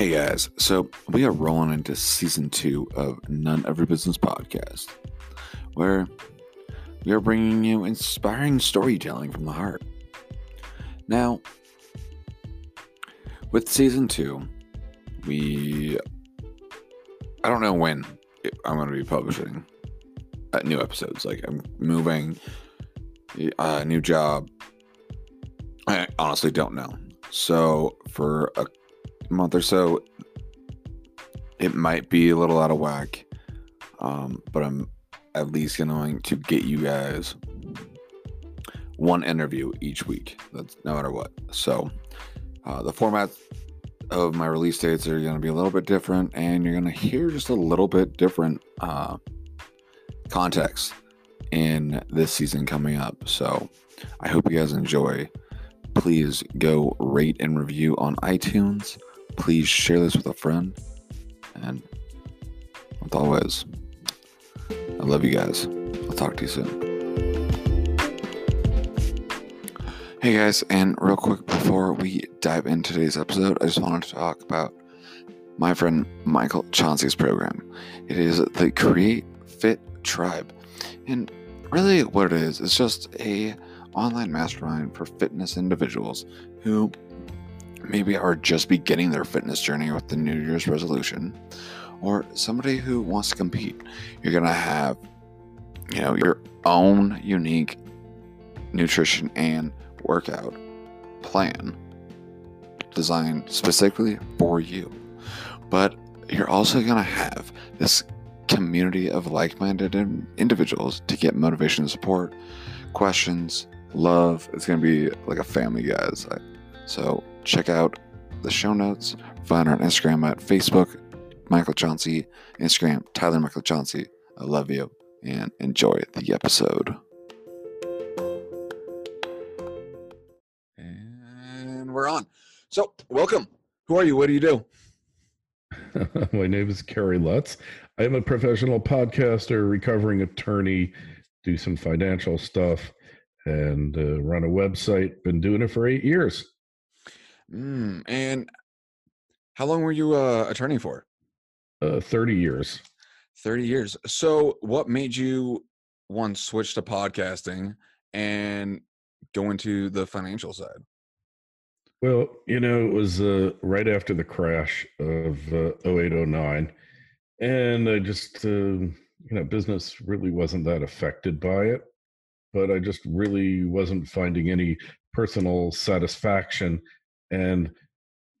Hey guys, so we are rolling into season two of None of Your Business podcast, where we are bringing you inspiring storytelling from the heart. Now, with season two, we I don't know when I'm going to be publishing uh, new episodes. Like I'm moving, a uh, new job. I honestly don't know. So for a month or so, it might be a little out of whack. Um, but I'm at least going to get you guys one interview each week. That's no matter what. So uh, the format of my release dates are going to be a little bit different, and you're going to hear just a little bit different uh, context in this season coming up. So I hope you guys enjoy. Please go rate and review on iTunes. Please share this with a friend. And with always, I love you guys. I'll talk to you soon. Hey guys, and real quick before we dive into today's episode, I just wanted to talk about my friend Michael Chauncey's program. It is the Create Fit Tribe. And really what it is, it's just a online mastermind for fitness individuals who maybe are just beginning their fitness journey with the New Year's resolution, or somebody who wants to compete. You're gonna have, you know, your own unique nutrition and workout plan designed specifically for you. But you're also going to have this community of like minded individuals to get motivation and support, questions, love. It's going to be like a family, guys. So check out the show notes. Find her on Instagram at Facebook, Michael Chauncey, Instagram, Tyler Michael Chauncey. I love you and enjoy the episode. And we're on. So, welcome. Who are you? What do you do? My name is Kerry Lutz. I am a professional podcaster, recovering attorney, do some financial stuff, and uh, run a website. Been doing it for eight years. Mm, and how long were you uh, attorney for? Uh, 30 years. 30 years. So, what made you one switch to podcasting and go into the financial side? Well, you know, it was uh, right after the crash of uh, 0809. And I just, uh, you know, business really wasn't that affected by it. But I just really wasn't finding any personal satisfaction. And,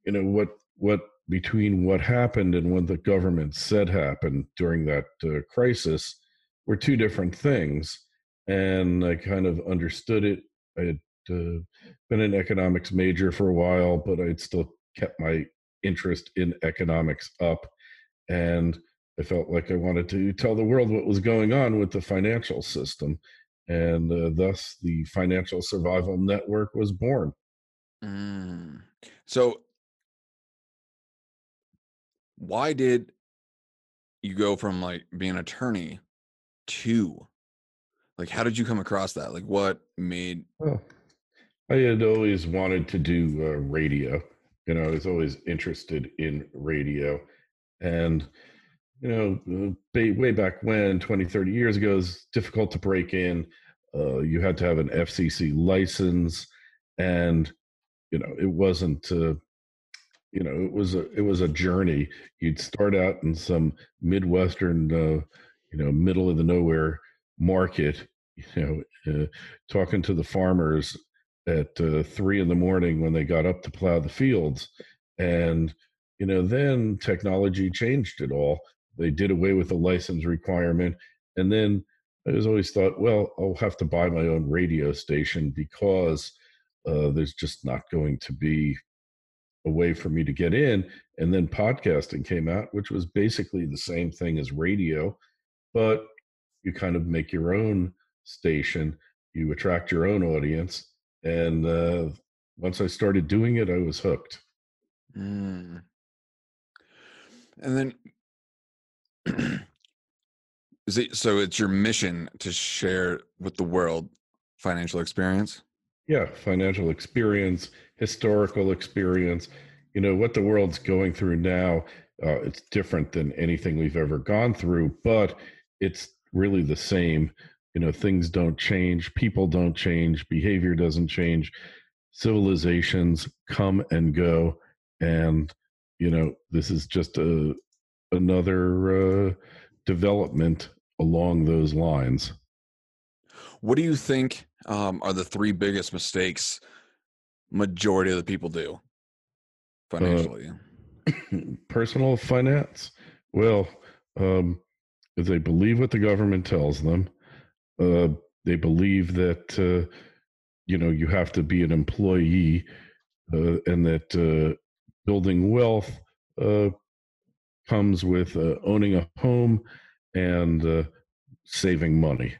you know, what, what between what happened and what the government said happened during that uh, crisis were two different things. And I kind of understood it. I had uh, been an economics major for a while, but I'd still kept my interest in economics up. And I felt like I wanted to tell the world what was going on with the financial system. And uh, thus, the Financial Survival Network was born. Mm. So, why did you go from like being an attorney to like how did you come across that like what made oh, I had always wanted to do uh, radio. You know, I was always interested in radio. And, you know, uh, way back when, 20, 30 years ago, it was difficult to break in. Uh, you had to have an FCC license. And, you know, it wasn't, uh, you know, it was a, it was a journey. You'd start out in some Midwestern, uh, you know, middle of the nowhere market, you know, uh, talking to the farmers at uh, three in the morning when they got up to plow the fields. And, you know, then technology changed it all. They did away with the license requirement. And then I was always thought, well, I'll have to buy my own radio station because uh, there's just not going to be a way for me to get in. And then podcasting came out, which was basically the same thing as radio, but you kind of make your own station, you attract your own audience, and uh, once I started doing it, I was hooked. Mm. And then, it so? It's your mission to share with the world financial experience. Yeah, financial experience, historical experience, you know what the world's going through now. Uh, it's different than anything we've ever gone through, but it's really the same. You know, things don't change, people don't change, behavior doesn't change, civilizations come and go, and you know this is just a another uh, development along those lines. What do you think um, are the three biggest mistakes majority of the people do uh, financially? Uh, personal finance. Well, um, they believe what the government tells them. Uh, they believe that uh, you know you have to be an employee, uh, and that uh, building wealth comes with owning a home and saving money.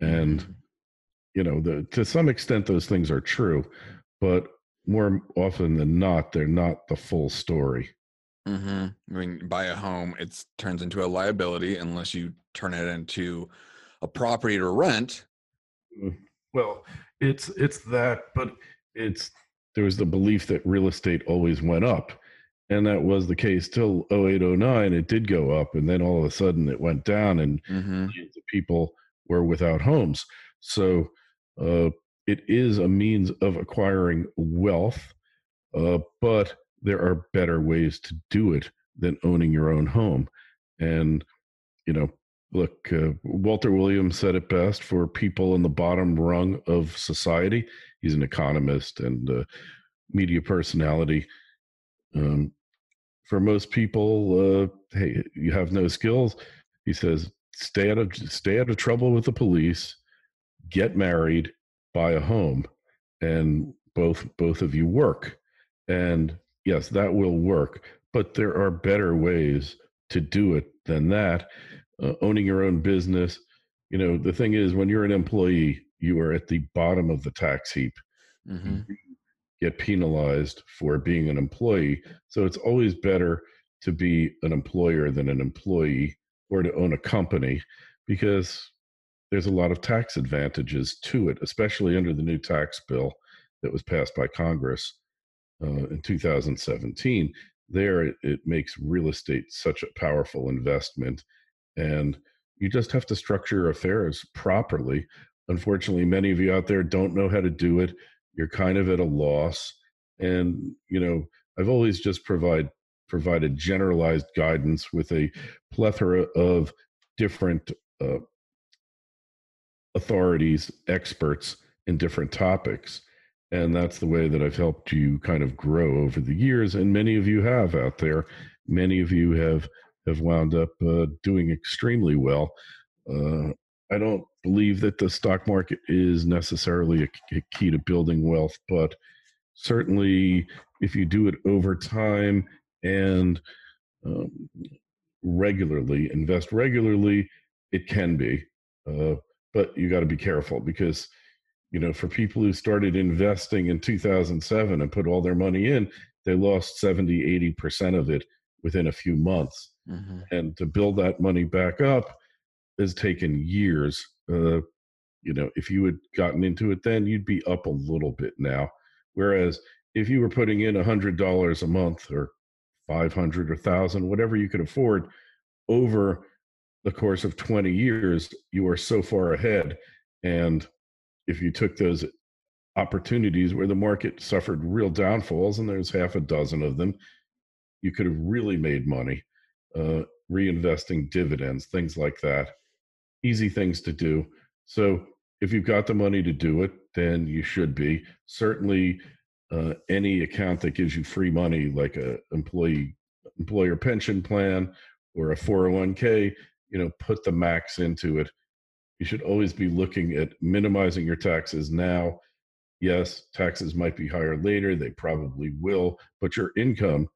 And mm-hmm. you know, the, to some extent, those things are true, but more often than not, they're not the full story. Mm-hmm. I mean, buy a home, it turns into a liability unless you turn it into a property to rent. Mm, well, it's it's that, but it's there was the belief that real estate always went up, and that was the case till 0809 it did go up and then all of a sudden it went down and mm-hmm. millions people were without homes. So uh, it is a means of acquiring wealth uh, but there are better ways to do it than owning your own home. And you know look uh, walter williams said it best for people in the bottom rung of society. He's an economist and media personality. Um, for most people, uh, hey, you have no skills. He says, stay out of stay out of trouble with the police, get married, buy a home, and both both of you work. And yes, that will work, but there are better ways to do it than that. Uh, owning your own business, you know, the thing is, when you're an employee, you are at the bottom of the tax heap. Mm-hmm get penalized for being an employee. So it's always better to be an employer than an employee or to own a company because there's a lot of tax advantages to it, especially under the new tax bill that was passed by Congress uh, in 2017. There, it, it makes real estate such a powerful investment. And you just have to structure your affairs properly. Unfortunately, many of you out there don't know how to do it you're kind of at a loss and you know i've always just provide provided generalized guidance with a plethora of different uh, authorities experts in different topics. And that's the way that i've helped you kind of grow over the years and many of you have out there. Many of you have have wound up uh, doing extremely well. Uh, I don't believe that the stock market is necessarily a key to building wealth, but certainly if you do it over time and um, regularly, invest regularly, it can be. Uh, but you got to be careful because, you know, for people who started investing in 2007 and put all their money in, they lost 70, 80% of it within a few months. Mm-hmm. And to build that money back up, has taken years. Uh, you know, if you had gotten into it then, you'd be up a little bit now. Whereas if you were putting in a hundred dollars a month or five hundred or thousand, whatever you could afford, over the course of 20 years, you are so far ahead. And if you took those opportunities where the market suffered real downfalls, and there's half a dozen of them, you could have really made money uh, reinvesting dividends, things like that easy things to do. So if you've got the money to do it, then you should be. Certainly, uh, any account that gives you free money, like a employee employer pension plan or a 401k, you know, put the max into it. You should always be looking at minimizing your taxes now. Yes, taxes might be higher later, they probably will, but your income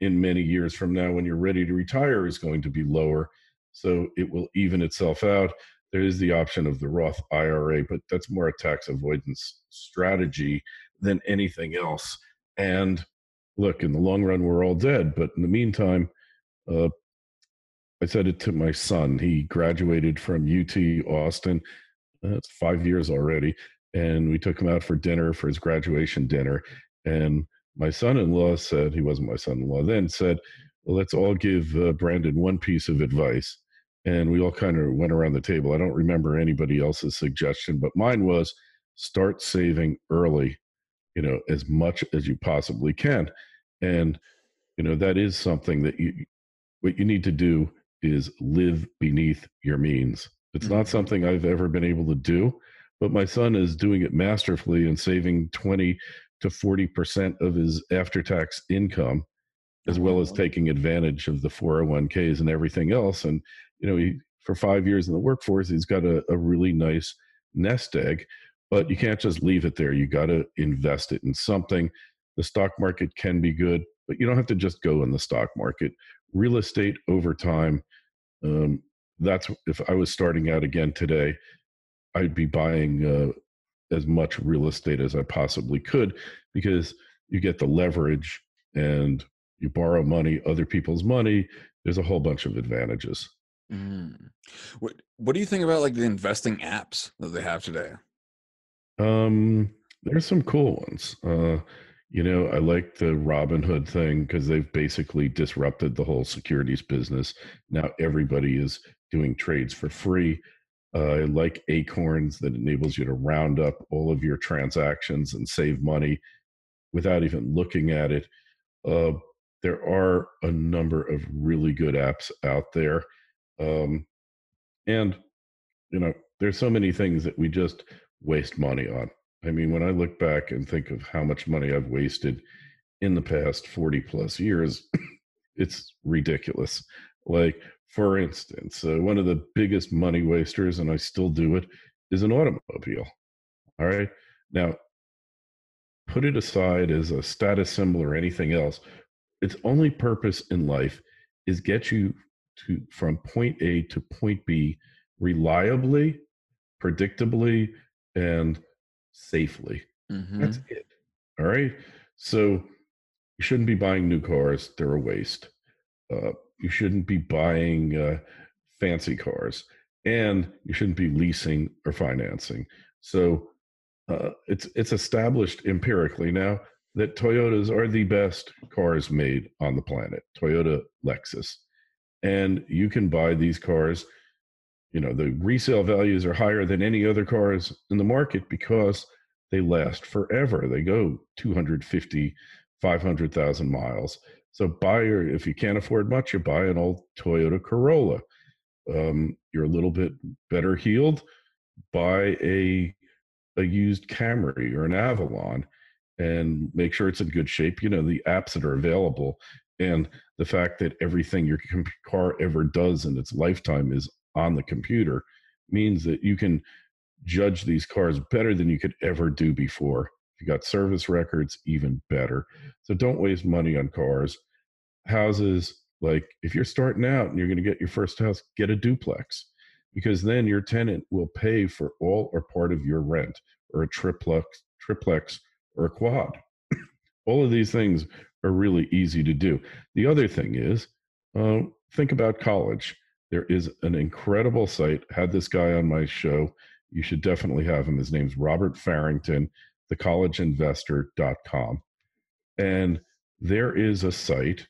in many years from now when you're ready to retire is going to be lower so it will even itself out. There is the option of the Roth IRA, but that's more a tax avoidance strategy than anything else. And look, in the long run, we're all dead. But in the meantime, uh, I said it to my son. He graduated from UT Austin. That's uh, five years already. And we took him out for dinner for his graduation dinner. And my son-in-law said he wasn't my son-in-law then said, "Well, let's all give uh, Brandon one piece of advice." And we all kind of went around the table. I don't remember anybody else's suggestion, but mine was start saving early, you know, as much as you possibly can. And you know, that is something that you what you need to do is live beneath your means. It's not mm-hmm. something I've ever been able to do, but my son is doing it masterfully and saving 20 to 40% of his after tax income, as well as taking advantage of the 401ks and everything else. And, you know, he, for five years in the workforce, he's got a, a really nice nest egg, but you can't just leave it there. You got to invest it in something. The stock market can be good, but you don't have to just go in the stock market. Real estate over time, um, that's if I was starting out again today, I'd be buying uh, as much real estate as I possibly could because you get the leverage and you borrow money, other people's money. There's a whole bunch of advantages. Mm. What What do you think about like the investing apps that they have today? Um, there's some cool ones. Uh, you know, I like the Robinhood thing because they've basically disrupted the whole securities business. Now everybody is doing trades for free. Uh, like Acorns that enables you to round up all of your transactions and save money without even looking at it. Uh, there are a number of really good apps out there. Um, and, you know, there's so many things that we just waste money on. I mean, when I look back and think of how much money I've wasted in the past 40 plus years, it's ridiculous. Like, for instance, uh, one of the biggest money wasters, and I still do it, is an automobile. All right. Now, put it aside as a status symbol or anything else. Its only purpose in life is get you to from point A to point B reliably, predictably, and safely. Mm-hmm. That's it. All right. So you shouldn't be buying new cars; they're a waste. Uh, you shouldn't be buying uh, fancy cars and you shouldn't be leasing or financing so uh, it's it's established empirically now that toyotas are the best cars made on the planet toyota lexus and you can buy these cars you know the resale values are higher than any other cars in the market because they last forever they go 250 500,000 miles so buy your if you can't afford much, you buy an old Toyota Corolla. Um, you're a little bit better heeled buy a a used Camry or an Avalon and make sure it's in good shape. You know, the apps that are available and the fact that everything your car ever does in its lifetime is on the computer means that you can judge these cars better than you could ever do before you got service records, even better. So don't waste money on cars. Houses, like if you're starting out and you're going to get your first house, get a duplex because then your tenant will pay for all or part of your rent or a triplex, triplex or a quad. all of these things are really easy to do. The other thing is, uh, think about college. There is an incredible site. Had this guy on my show. You should definitely have him. His name's Robert Farrington thecollegeinvestor.com. And there is a site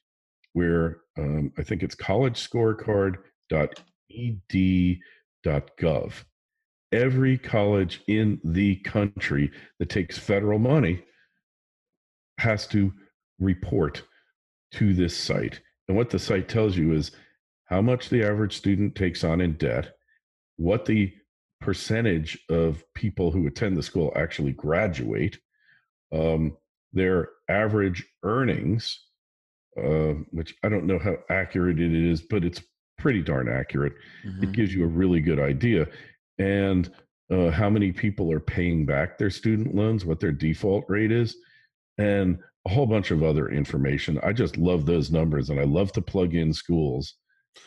where um, I think it's collegescorecard.ed.gov. Every college in the country that takes federal money has to report to this site. And what the site tells you is how much the average student takes on in debt, what the percentage of people who attend the school actually graduate, um, their average earnings, uh, which I don't know how accurate it is, but it's pretty darn accurate. Mm-hmm. It gives you a really good idea. And uh, how many people are paying back their student loans, what their default rate is, and a whole bunch of other information. I just love those numbers and I love to plug in schools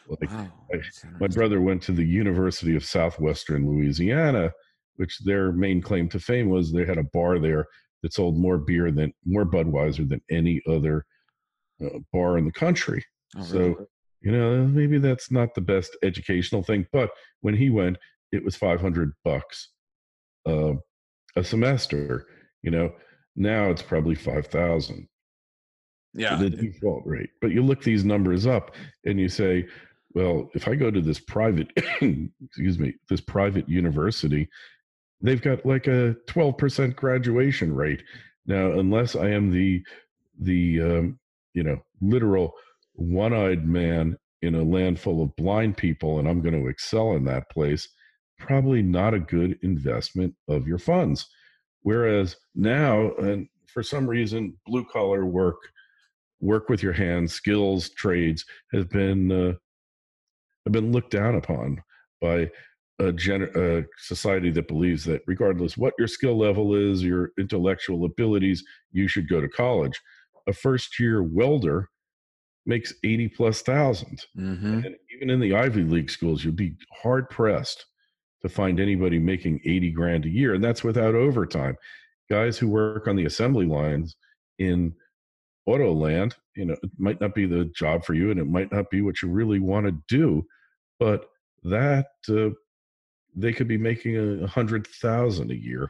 like wow, I, my brother went to the University of Southwestern Louisiana, which their main claim to fame was they had a bar there that sold more beer than more Budweiser than any other uh, bar in the country. Oh, so really? you know maybe that's not the best educational thing, but when he went, it was five hundred bucks uh, a semester. You know now it's probably five thousand. Yeah. the default rate. But you look these numbers up and you say, well, if I go to this private, excuse me, this private university, they've got like a 12% graduation rate. Now, unless I am the, the, um, you know, literal one eyed man in a land full of blind people and I'm going to excel in that place, probably not a good investment of your funds. Whereas now, and for some reason, blue collar work, work with your hands, skills, trades has been uh, have been looked down upon by a, gen- a society that believes that regardless what your skill level is, your intellectual abilities, you should go to college. A first year welder makes 80 plus 1000 Mm-hmm. And even in the Ivy League schools, you'd be hard pressed to find anybody making 80 grand a year. And that's without overtime. Guys who work on the assembly lines in auto land, you know, it might not be the job for you and it might not be what you really want to do, but that uh, they could be making a hundred thousand a year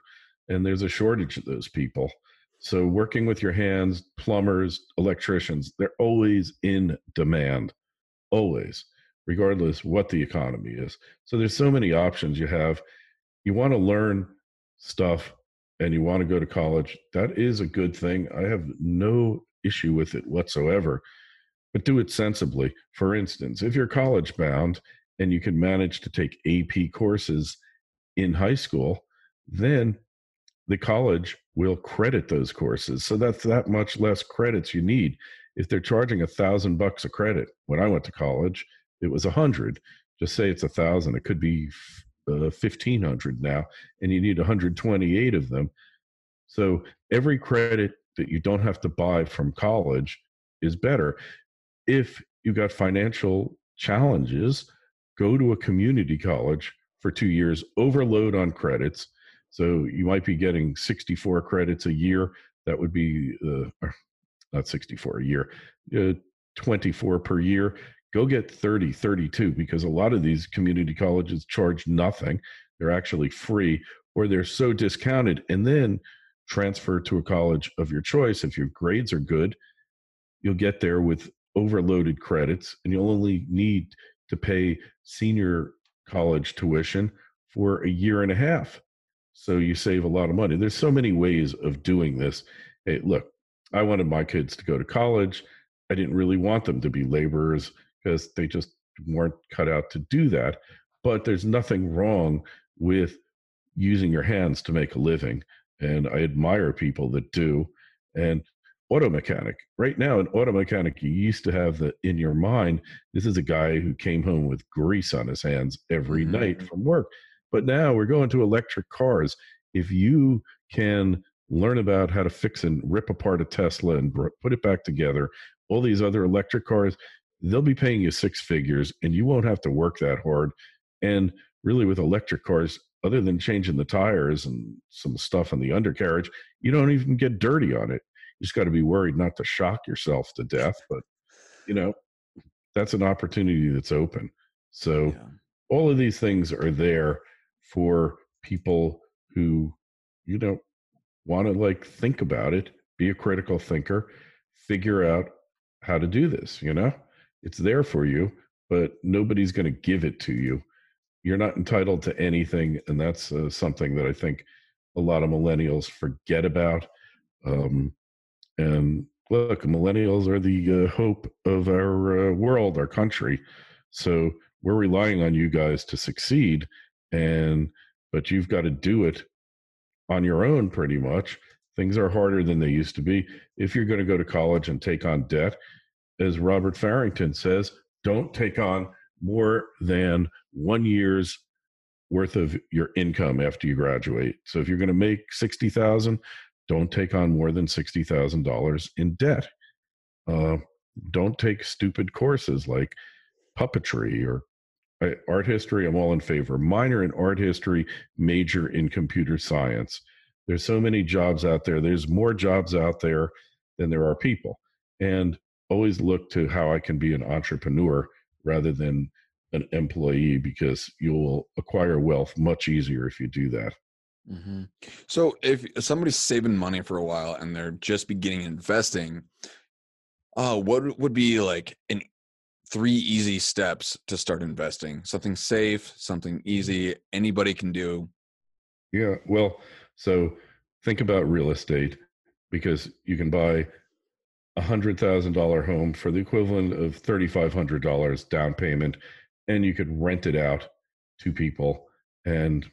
and there's a shortage of those people. So working with your hands, plumbers, electricians, they're always in demand, always, regardless what the economy is. So there's so many options you have. You want to learn stuff and you want to go to college. That is a good thing. I have no issue with it whatsoever. But do it sensibly. For instance, if you're college bound and you can manage to take AP courses in high school, then the college will credit those courses. So that's that much less credits you need. If they're charging a thousand bucks a credit, when I went to college, it was a hundred. Just say it's a thousand. It could be uh, fifteen hundred now, and you need 128 of them. So every credit that you don't have to buy from college is better. If you've got financial challenges, go to a community college for two years, overload on credits. So you might be getting 64 credits a year. That would be uh, not 64 a year, uh, 24 per year. Go get 30, 32, because a lot of these community colleges charge nothing. They're actually free or they're so discounted. And then transfer to a college of your choice. If your grades are good, you'll get there with overloaded credits and you'll only need to pay senior college tuition for a year and a half. So you save a lot of money. There's so many ways of doing this. Hey, look, I wanted my kids to go to college. I didn't really want them to be laborers because they just weren't cut out to do that. But there's nothing wrong with using your hands to make a living. And I admire people that do. And auto mechanic, right now, an auto mechanic, you used to have the in your mind, this is a guy who came home with grease on his hands every Mhm. night from work. But now we're going to electric cars. If you can learn about how to fix and rip apart a Tesla and put it back together, all these other electric cars, they'll be paying you six figures and you won't have to work that hard. And really, with electric cars, other than changing the tires and some stuff on the undercarriage, you don't even get dirty on it. You just got to be worried not to shock yourself to death. But, you know, that's an opportunity that's open. So, Yeah. all of these things are there for people who you know want to like think about it be a critical thinker figure out how to do this you know it's there for you but nobody's going to give it to you. You're not entitled to anything and that's uh, something that i think a lot of millennials forget about um, and look millennials are the uh, hope of our uh, world our country. So we're relying on you guys to succeed and but you've got to do it on your own pretty much. Things are harder than they used to be. If you're going to go to college and take on debt as robert farrington says don't take on more than one year's worth of your income after you graduate. So if you're going to make 60000 don't take on more than $60000 in debt. Uh, don't take stupid courses like puppetry or I, art history. I'm all in favor. Minor in art history major in computer science. There's so many jobs out there. There's more jobs out there than there are people. And always look to how i can be an entrepreneur rather than an employee because you'll acquire wealth much easier if you do that hmm So if somebody's saving money for a while and they're just beginning investing, uh, what would be like an three easy steps to start investing? Something safe, something easy, anybody can do. Yeah, well, so think about real estate because you can buy a hundred thousand dollar home for the equivalent of thirty five hundred dollars down payment, and you could rent it out to people and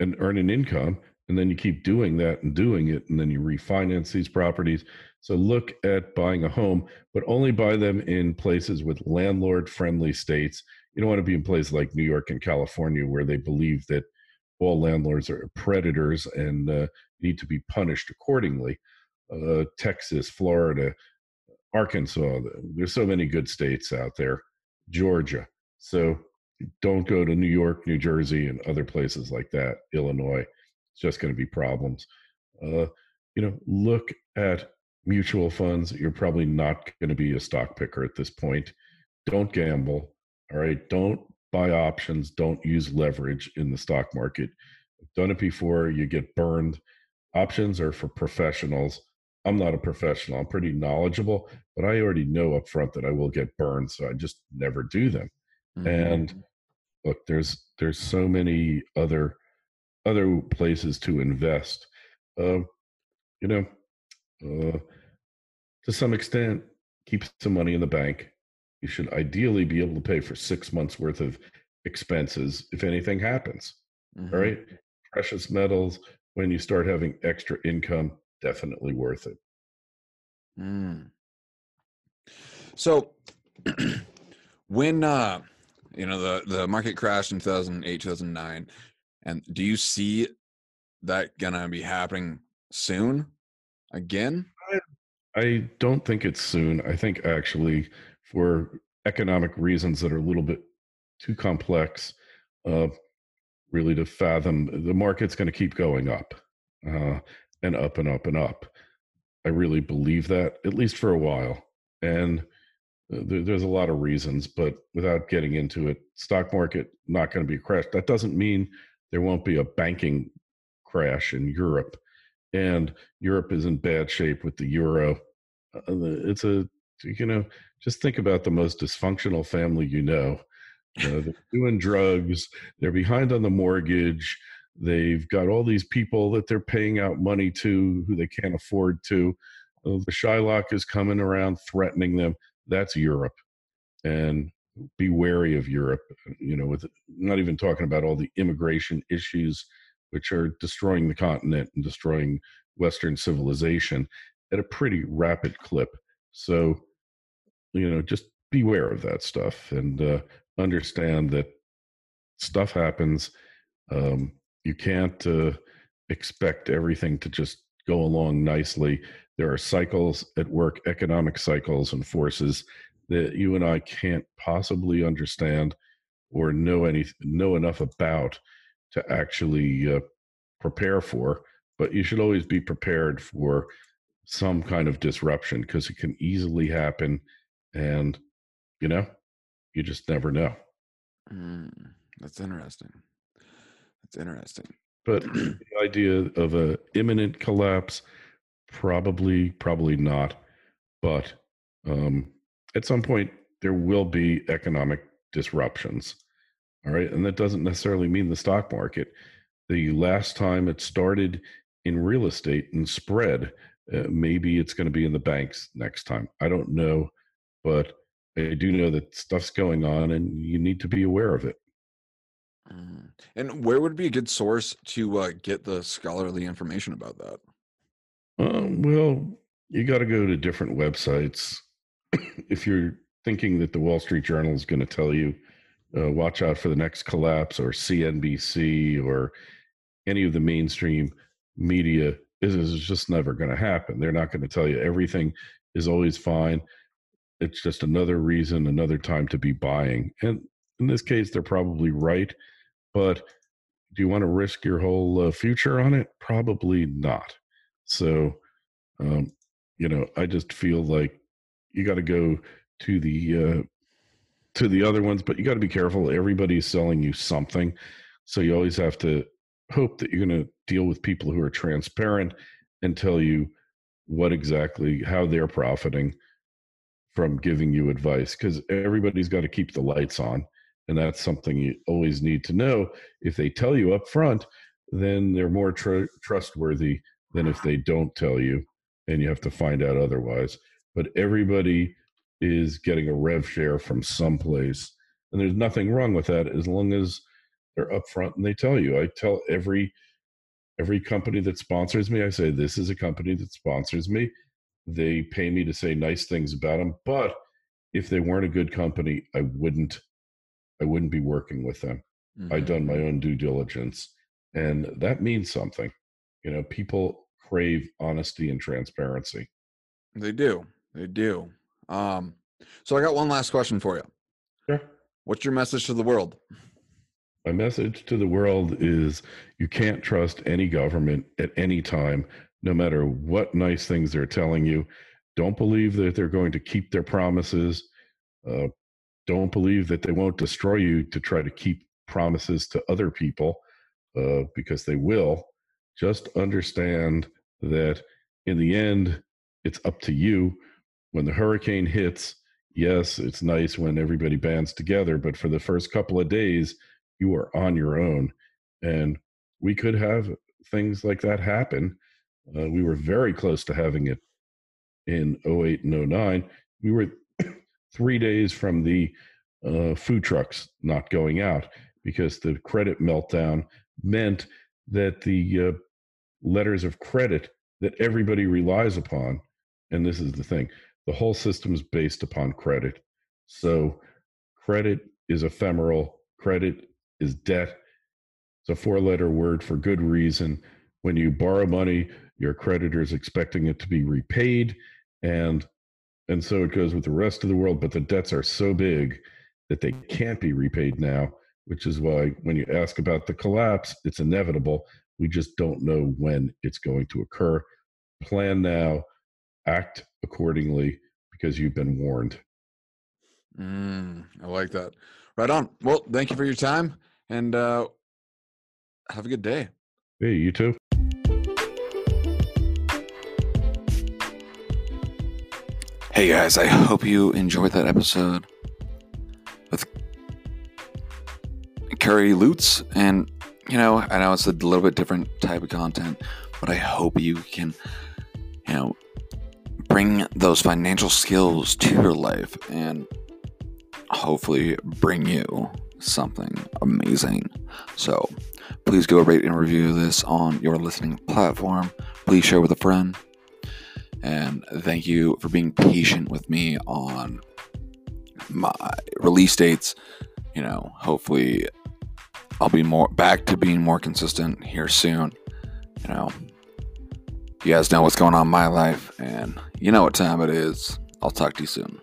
and earn an income and then you keep doing that and doing it and then you refinance these properties. So look at buying a home but only buy them in places with landlord friendly states. You don't want to be in places like new york and california where they believe that all landlords are predators and uh, need to be punished accordingly uh, texas florida arkansas there's so many good states out there georgia so don't go to new york new jersey and other places like that illinois it's just going to be problems. Uh, you know, look at mutual funds. You're probably not going to be a stock picker at this point. Don't gamble. All right. Don't buy options. Don't use leverage in the stock market. I've done it before. You get burned. Options are for professionals. I'm not a professional. I'm pretty knowledgeable, but I already know up front that I will get burned, so I just never do them. Mm-hmm. And look, there's there's so many other other places to invest. Uh, you know, uh, to some extent, keep some money in the bank. You should ideally be able to pay for six months worth of expenses if anything happens. Mm-hmm. All right. Precious metals, when you start having extra income, definitely worth it. Mm. So, when uh, you know the the market crashed in 2008 2009 and do you see that gonna be happening soon again? I, I don't think it's soon. I think actually for economic reasons that are a little bit too complex, uh, really to fathom, the market's going to keep going up uh, and up and up and up. I really believe that, at least for a while. And uh, there, there's a lot of reasons, but without getting into it, stock market not going to be a crash. That doesn't mean there won't be a banking crash in Europe. And Europe is in bad shape with the euro. Uh, it's a, you know, just think about the most dysfunctional family you know. they're doing drugs, they're behind on the mortgage, they've got all these people that they're paying out money to who they can't afford to. Uh, the Shylock is coming around threatening them. That's Europe. And be wary of Europe. You know, with not even talking about all the immigration issues which are destroying the continent and destroying Western civilization at a pretty rapid clip. So, you know, just beware of that stuff and uh, understand that stuff happens. Um, you can't uh, expect everything to just go along nicely. There are cycles at work, economic cycles and forces that you and I can't possibly understand or know any know enough about to actually uh, prepare for. But you should always be prepared for some kind of disruption because it can easily happen, and you know, you just never know. Mm, that's interesting. That's interesting. But the idea of a imminent collapse, probably, probably not. But um, at some point there will be economic disruptions. All right. And that doesn't necessarily mean the stock market. The last time it started in real estate and spread, uh, maybe it's going to be in the banks next time. I don't know. But I do know that stuff's going on and you need to be aware of it. Mm. And where would be a good source to uh, get the scholarly information about that? Um, well, you got to go to different websites if you're thinking that the Wall Street Journal is going to tell you, uh, watch out for the next collapse, or CNBC, or any of the mainstream media, is is just never going to happen. They're not going to tell you everything is always fine. It's just another reason, another time to be buying. And in this case, they're probably right. But do you want to risk your whole uh, future on it? Probably not. So, um, you know, I just feel like you got to go to the uh, to the other ones, but you got to be careful. Everybody's selling you something, so you always have to hope that you're going to deal with people who are transparent and tell you what exactly how they're profiting. from giving you advice because everybody's got to keep the lights on. And that's something you always need to know. If they tell you up front, then they're more tr- trustworthy than if they don't tell you and you have to find out otherwise. But everybody is getting a rev share from someplace. And there's nothing wrong with that as long as they're upfront and they tell you. I tell every every company that sponsors me, I say this is a company that sponsors me. They pay me to say nice things about them, but if they weren't a good company, I wouldn't I wouldn't be working with them. Mm-hmm. I've done my own due diligence and that means something. You know, people crave honesty and transparency. They do. They do. Um so I got one last question for you. Sure. What's your message to the world? My message to the world is you can't trust any government at any time, no matter what nice things they're telling you. Don't believe that they're going to keep their promises. Uh, don't believe that they won't destroy you to try to keep promises to other people uh, because they will. Just understand that in the end, it's up to you. When the hurricane hits, yes, it's nice when everybody bands together, but for the first couple of days, you are on your own. And we could have things like that happen. Uh, we were very close to having it in 08 and 09. We were three days from the uh, food trucks not going out because the credit meltdown meant that the uh, letters of credit that everybody relies upon, and this is the thing the whole system is based upon credit. So credit is ephemeral, credit is debt. It's a four letter word for good reason. When you borrow money, your creditor is expecting it to be repaid. And and so it goes with the rest of the world, but the debts are so big that they can't be repaid now, which is why when you ask about the collapse, it's inevitable. We just don't know when it's going to occur. Plan now, act accordingly because you've been warned. Mm, I like that. Right on. Well, thank you for your time and uh, have a good day. Hey, you too. Hey guys, I hope you enjoyed that episode with Kerry Lutz. And, you know, I know it's a little bit different type of content, but I hope you can, you know, bring those financial skills to your life and hopefully bring you something amazing. So please go rate and review this on your listening platform. Please share with a friend. And thank you for being patient with me on my release dates. You know, hopefully I'll be more back to being more consistent here soon. You know, you guys know what's going on in my life, and you know what time it is. I'll talk to you soon.